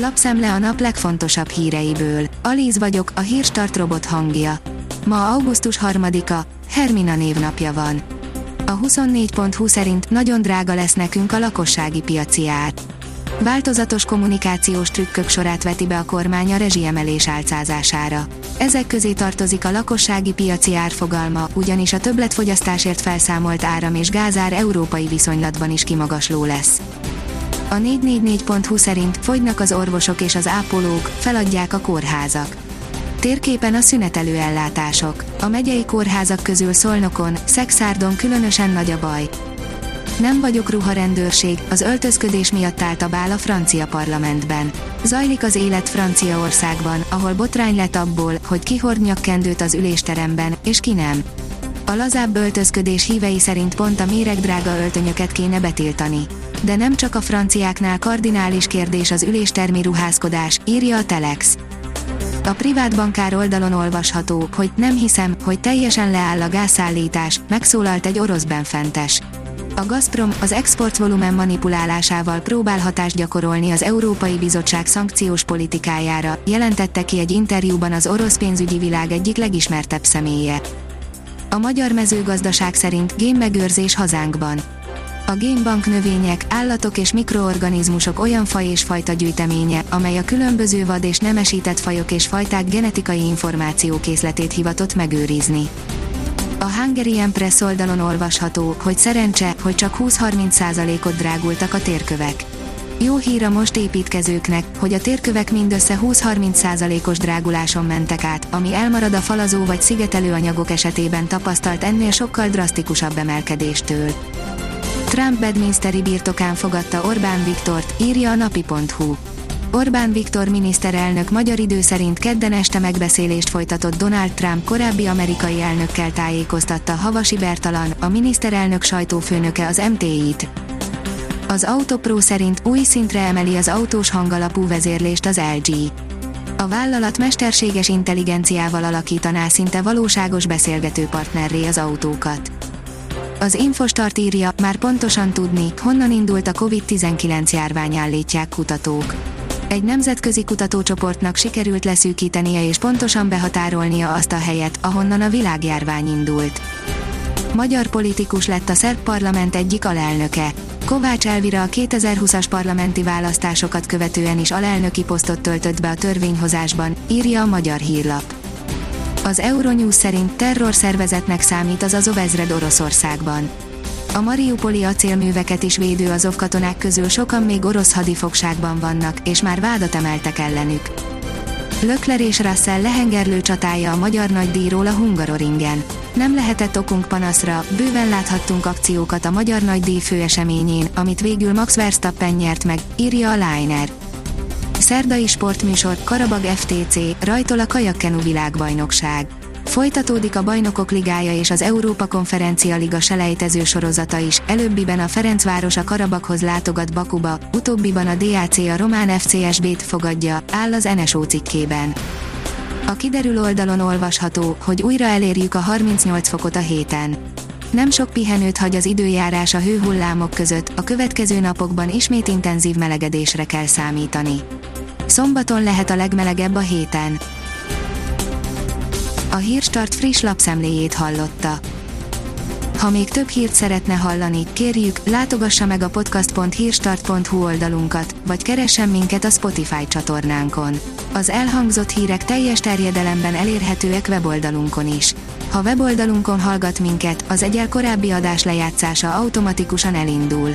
Lapszemle a nap legfontosabb híreiből. Alíz vagyok, a hírstart robot hangja. Ma augusztus 3-a, Hermina névnapja van. A 24.20 szerint nagyon drága lesz nekünk a lakossági piaci ár. Változatos kommunikációs trükkök sorát veti be a kormány a rezsiemelés álcázására. Ezek közé tartozik a lakossági piaci árfogalma, ugyanis a többletfogyasztásért felszámolt áram és gázár európai viszonylatban is kimagasló lesz. A 444.hu szerint fogynak az orvosok és az ápolók, feladják a kórházak. Térképen a szünetelő ellátások. A megyei kórházak közül Szolnokon, Szexárdon különösen nagy a baj. Nem vagyok ruharendőrség, az öltözködés miatt állt a bál a francia parlamentben. Zajlik az élet Franciaországban, ahol botrány lett abból, hogy ki hord nyakkendőt az ülésteremben, és ki nem. A lazább öltözködés hívei szerint pont a méregdrága öltönyöket kéne betiltani. De nem csak a franciáknál kardinális kérdés az üléstermi ruházkodás, írja a Telex. A privát bankár oldalon olvasható, hogy nem hiszem, hogy teljesen leáll a gázszállítás, megszólalt egy orosz benfentes. A Gazprom az exportvolumen manipulálásával próbál hatást gyakorolni az Európai Bizottság szankciós politikájára, jelentette ki egy interjúban az orosz pénzügyi világ egyik legismertebb személye. A magyar mezőgazdaság szerint génmegőrzés hazánkban. A génbank növények, állatok és mikroorganizmusok olyan faj és fajta gyűjteménye, amely a különböző vad és nemesített fajok és fajták genetikai információkészletét hivatott megőrizni. A Hungarian Press oldalon olvasható, hogy szerencse, hogy csak 20-30%-ot drágultak a térkövek. Jó hír a most építkezőknek, hogy a térkövek mindössze 20-30%-os dráguláson mentek át, ami elmarad a falazó vagy szigetelő anyagok esetében tapasztalt ennél sokkal drasztikusabb emelkedéstől. Trump Bedminsteri birtokán fogadta Orbán Viktort, írja a napi.hu. Orbán Viktor miniszterelnök magyar idő szerint kedden este megbeszélést folytatott Donald Trump korábbi amerikai elnökkel tájékoztatta Havasi Bertalan, a miniszterelnök sajtófőnöke az MTI-t. Az Autopro szerint új szintre emeli az autós hangalapú vezérlést az LG. A vállalat mesterséges intelligenciával alakítaná szinte valóságos beszélgető partnerré az autókat. Az Infostart írja, már pontosan tudni, honnan indult a COVID-19 járvány állítják kutatók. Egy nemzetközi kutatócsoportnak sikerült leszűkítenie és pontosan behatárolnia azt a helyet, ahonnan a világjárvány indult. Magyar politikus lett a szerb parlament egyik alelnöke. Kovács Elvira a 2020-as parlamenti választásokat követően is alelnöki posztot töltött be a törvényhozásban, írja a Magyar Hírlap. Az Euronews szerint terrorszervezetnek számít az Azov ezred Oroszországban. A Mariupoli acélműveket is védő Azov katonák közül sokan még orosz hadifogságban vannak, és már vádat emeltek ellenük. Lökler és Russell lehengerlő csatája a magyar nagydíjról a Hungaroringen. Nem lehetett okunk panaszra, bőven láthattunk akciókat a magyar nagydíj főeseményén, amit végül Max Verstappen nyert meg, írja a Liner. Szerdai sportműsor, Karabag FTC, rajtol a kajakkenu világbajnokság. Folytatódik a Bajnokok Ligája és az Európa Konferencia Liga selejtező sorozata is, előbbiben a Ferencváros a Karabakhoz látogat Bakuba, utóbbiban a DAC a Román FCSB-t fogadja, áll az NSO cikkében. A kiderül oldalon olvasható, hogy újra elérjük a 38 fokot a héten. Nem sok pihenőt hagy az időjárás a hőhullámok között, a következő napokban ismét intenzív melegedésre kell számítani. Szombaton lehet a legmelegebb a héten. A Hírstart friss lapszemléjét hallotta. Ha még több hírt szeretne hallani, kérjük, látogassa meg a podcast.hírstart.hu oldalunkat, vagy keressen minket a Spotify csatornánkon. Az elhangzott hírek teljes terjedelemben elérhetőek weboldalunkon is. Ha weboldalunkon hallgat minket, az egyel korábbi adás lejátszása automatikusan elindul.